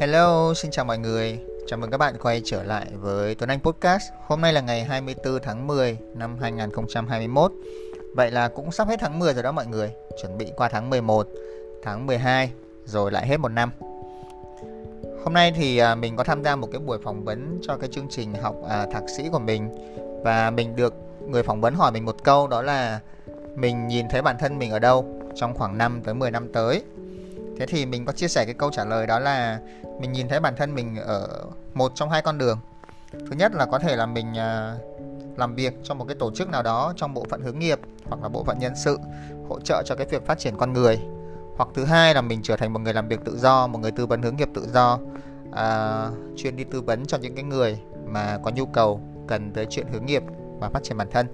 Hello, xin chào mọi người. Chào mừng các bạn quay trở lại với Tuấn Anh Podcast. Hôm nay là ngày 24 tháng 10 năm 2021. Vậy là cũng sắp hết tháng 10 rồi đó mọi người. Chuẩn bị qua tháng 11, tháng 12 rồi lại hết một năm. Hôm nay thì à, mình có tham gia một cái buổi phỏng vấn cho cái chương trình học à, thạc sĩ của mình và mình được người phỏng vấn hỏi mình một câu đó là mình nhìn thấy bản thân mình ở đâu trong khoảng 5 tới 10 năm tới. Thế thì mình có chia sẻ cái câu trả lời đó là mình nhìn thấy bản thân mình ở một trong hai con đường. Thứ nhất là có thể là mình à, làm việc trong một cái tổ chức nào đó trong bộ phận hướng nghiệp hoặc là bộ phận nhân sự hỗ trợ cho cái việc phát triển con người. Hoặc thứ hai là mình trở thành một người làm việc tự do, một người tư vấn hướng nghiệp tự do, à, chuyên đi tư vấn cho những cái người mà có nhu cầu cần tới chuyện hướng nghiệp và phát triển bản thân.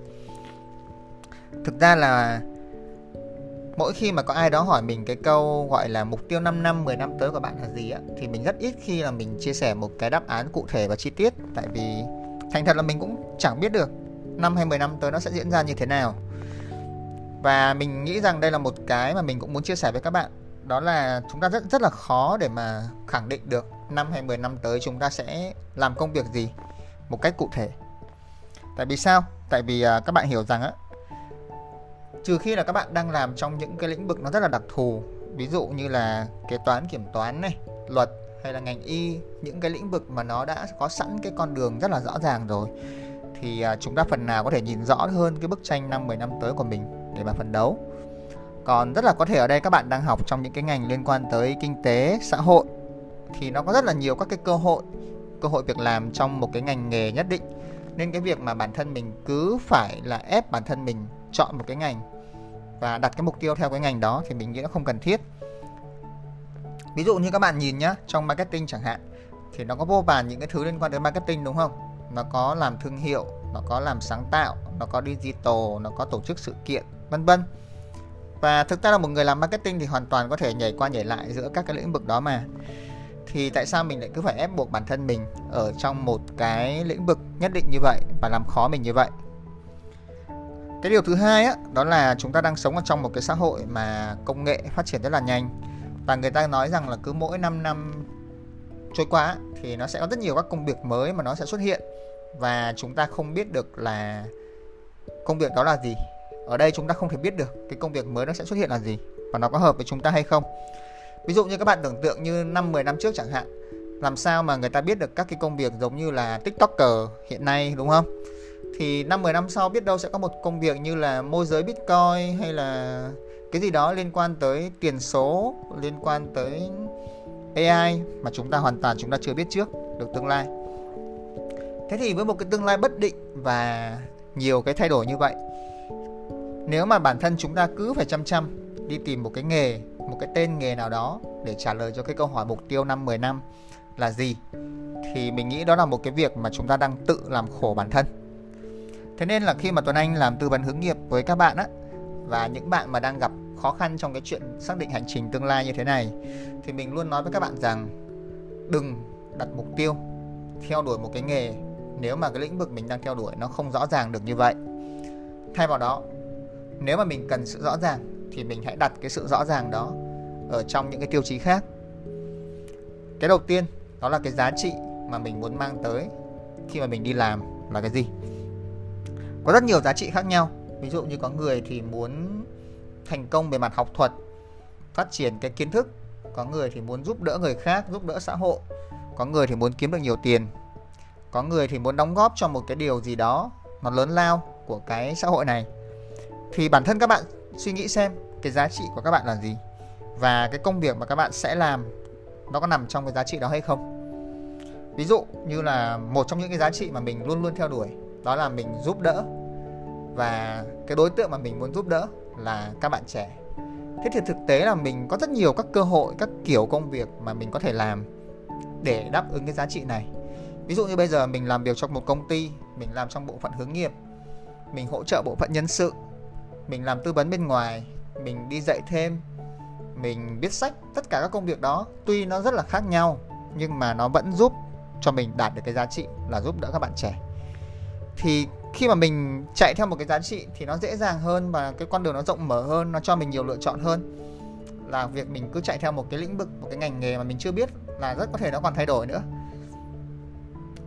Thực ra là mỗi khi mà có ai đó hỏi mình cái câu gọi là mục tiêu 5 năm, 10 năm tới của bạn là gì á thì mình rất ít khi là mình chia sẻ một cái đáp án cụ thể và chi tiết tại vì thành thật là mình cũng chẳng biết được năm hay 10 năm tới nó sẽ diễn ra như thế nào. Và mình nghĩ rằng đây là một cái mà mình cũng muốn chia sẻ với các bạn đó là chúng ta rất rất là khó để mà khẳng định được năm hay 10 năm tới chúng ta sẽ làm công việc gì một cách cụ thể. Tại vì sao? Tại vì à, các bạn hiểu rằng á trừ khi là các bạn đang làm trong những cái lĩnh vực nó rất là đặc thù, ví dụ như là kế toán, kiểm toán này, luật hay là ngành y, những cái lĩnh vực mà nó đã có sẵn cái con đường rất là rõ ràng rồi, thì à, chúng ta phần nào có thể nhìn rõ hơn cái bức tranh năm 10 năm tới của mình để mà phấn đấu. Còn rất là có thể ở đây các bạn đang học trong những cái ngành liên quan tới kinh tế, xã hội, thì nó có rất là nhiều các cái cơ hội cơ hội việc làm trong một cái ngành nghề nhất định. Nên cái việc mà bản thân mình cứ phải là ép bản thân mình chọn một cái ngành và đặt cái mục tiêu theo cái ngành đó thì mình nghĩ nó không cần thiết. Ví dụ như các bạn nhìn nhá, trong marketing chẳng hạn, thì nó có vô vàn những cái thứ liên quan tới marketing, đúng không? Nó có làm thương hiệu, nó có làm sáng tạo, nó có digital, nó có tổ chức sự kiện, vân vân. Và thực ra là một người làm marketing thì hoàn toàn có thể nhảy qua nhảy lại giữa các cái lĩnh vực đó mà. Thì tại sao mình lại cứ phải ép buộc bản thân mình ở trong một cái lĩnh vực nhất định như vậy và làm khó mình như vậy? Cái điều thứ hai á, đó là chúng ta đang sống ở trong một cái xã hội mà công nghệ phát triển rất là nhanh. Và người ta nói rằng là cứ mỗi 5 năm trôi qua thì nó sẽ có rất nhiều các công việc mới mà nó sẽ xuất hiện. Và chúng ta không biết được là công việc đó là gì. Ở đây chúng ta không thể biết được cái công việc mới nó sẽ xuất hiện là gì và nó có hợp với chúng ta hay không. Ví dụ như các bạn tưởng tượng như năm 10 năm trước chẳng hạn, làm sao mà người ta biết được các cái công việc giống như là tiktoker hiện nay, đúng không? Thì năm 10 năm sau biết đâu sẽ có một công việc như là môi giới bitcoin hay là cái gì đó liên quan tới tiền số, liên quan tới AI mà chúng ta hoàn toàn chúng ta chưa biết trước được tương lai. Thế thì với một cái tương lai bất định và nhiều cái thay đổi như vậy, nếu mà bản thân chúng ta cứ phải chăm chăm đi tìm một cái nghề, một cái tên nghề nào đó để trả lời cho cái câu hỏi mục tiêu năm 10 năm là gì, thì mình nghĩ đó là một cái việc mà chúng ta đang tự làm khổ bản thân. Thế nên là khi mà Tuấn Anh làm tư vấn hướng nghiệp với các bạn á và những bạn mà đang gặp khó khăn trong cái chuyện xác định hành trình tương lai như thế này thì mình luôn nói với các bạn rằng đừng đặt mục tiêu theo đuổi một cái nghề nếu mà cái lĩnh vực mình đang theo đuổi nó không rõ ràng được như vậy. Thay vào đó, nếu mà mình cần sự rõ ràng thì mình hãy đặt cái sự rõ ràng đó ở trong những cái tiêu chí khác. Cái đầu tiên đó là cái giá trị mà mình muốn mang tới khi mà mình đi làm là cái gì? Có rất nhiều giá trị khác nhau. Ví dụ như có người thì muốn thành công về mặt học thuật, phát triển cái kiến thức. Có người thì muốn giúp đỡ người khác, giúp đỡ xã hội. Có người thì muốn kiếm được nhiều tiền. Có người thì muốn đóng góp cho một cái điều gì đó nó lớn lao của cái xã hội này. Thì bản thân các bạn suy nghĩ xem, cái giá trị của các bạn là gì? Và cái công việc mà các bạn sẽ làm, nó có nằm trong cái giá trị đó hay không? Ví dụ như là một trong những cái giá trị mà mình luôn luôn theo đuổi đó là mình giúp đỡ. Và cái đối tượng mà mình muốn giúp đỡ là các bạn trẻ. Thế thì thực tế là mình có rất nhiều các cơ hội, các kiểu công việc mà mình có thể làm để đáp ứng cái giá trị này. Ví dụ như bây giờ mình làm việc trong một công ty, mình làm trong bộ phận hướng nghiệp, mình hỗ trợ bộ phận nhân sự, mình làm tư vấn bên ngoài, mình đi dạy thêm, mình viết sách, tất cả các công việc đó, tuy nó rất là khác nhau, nhưng mà nó vẫn giúp cho mình đạt được cái giá trị là giúp đỡ các bạn trẻ thì khi mà mình chạy theo một cái giá trị thì nó dễ dàng hơn và cái con đường nó rộng mở hơn, nó cho mình nhiều lựa chọn hơn. Là việc mình cứ chạy theo một cái lĩnh vực, một cái ngành nghề mà mình chưa biết là rất có thể nó còn thay đổi nữa.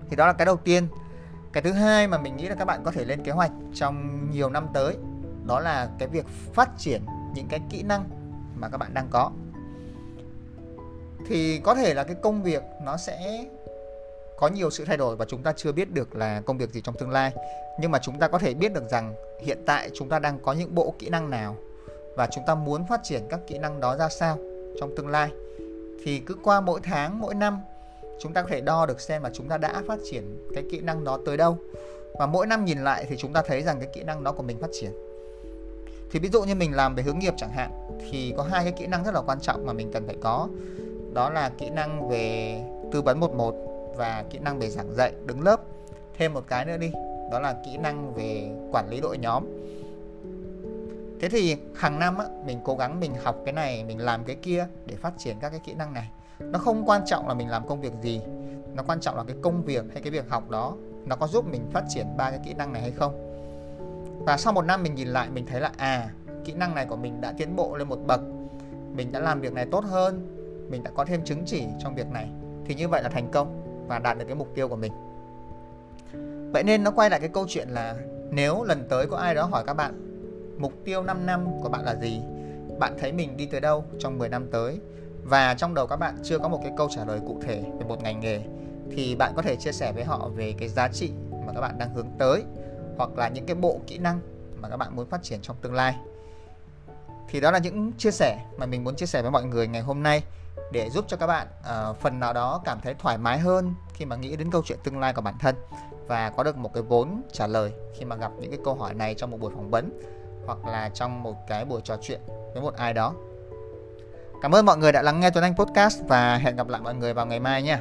Thì đó là cái đầu tiên. Cái thứ hai mà mình nghĩ là các bạn có thể lên kế hoạch trong nhiều năm tới, đó là cái việc phát triển những cái kỹ năng mà các bạn đang có. Thì có thể là cái công việc nó sẽ có nhiều sự thay đổi và chúng ta chưa biết được là công việc gì trong tương lai. Nhưng mà chúng ta có thể biết được rằng hiện tại chúng ta đang có những bộ kỹ năng nào và chúng ta muốn phát triển các kỹ năng đó ra sao trong tương lai. Thì cứ qua mỗi tháng, mỗi năm, chúng ta có thể đo được xem là chúng ta đã phát triển cái kỹ năng đó tới đâu. Và mỗi năm nhìn lại thì chúng ta thấy rằng cái kỹ năng đó của mình phát triển. Thì ví dụ như mình làm về hướng nghiệp chẳng hạn, thì có hai cái kỹ năng rất là quan trọng mà mình cần phải có. Đó là kỹ năng về tư vấn một một và kỹ năng về giảng dạy đứng lớp. Thêm một cái nữa đi đó là kỹ năng về quản lý đội nhóm. Thế thì hàng năm á, mình cố gắng mình học cái này mình làm cái kia để phát triển các cái kỹ năng này. Nó không quan trọng là mình làm công việc gì nó quan trọng là cái công việc hay cái việc học đó nó có giúp mình phát triển ba cái kỹ năng này hay không. Và sau một năm mình nhìn lại mình thấy là à kỹ năng này của mình đã tiến bộ lên một bậc mình đã làm việc này tốt hơn mình đã có thêm chứng chỉ trong việc này thì như vậy là thành công và đạt được cái mục tiêu của mình. Vậy nên nó quay lại cái câu chuyện là nếu lần tới có ai đó hỏi các bạn, mục tiêu 5 năm của bạn là gì? Bạn thấy mình đi tới đâu trong 10 năm tới? Và trong đầu các bạn chưa có một cái câu trả lời cụ thể về một ngành nghề, thì bạn có thể chia sẻ với họ về cái giá trị mà các bạn đang hướng tới, hoặc là những cái bộ kỹ năng mà các bạn muốn phát triển trong tương lai. Thì đó là những chia sẻ mà mình muốn chia sẻ với mọi người ngày hôm nay để giúp cho các bạn uh, phần nào đó cảm thấy thoải mái hơn khi mà nghĩ đến câu chuyện tương lai của bản thân và có được một cái vốn trả lời khi mà gặp những cái câu hỏi này trong một buổi phỏng vấn hoặc là trong một cái buổi trò chuyện với một ai đó. Cảm ơn mọi người đã lắng nghe Tuấn Anh Podcast và hẹn gặp lại mọi người vào ngày mai nhé.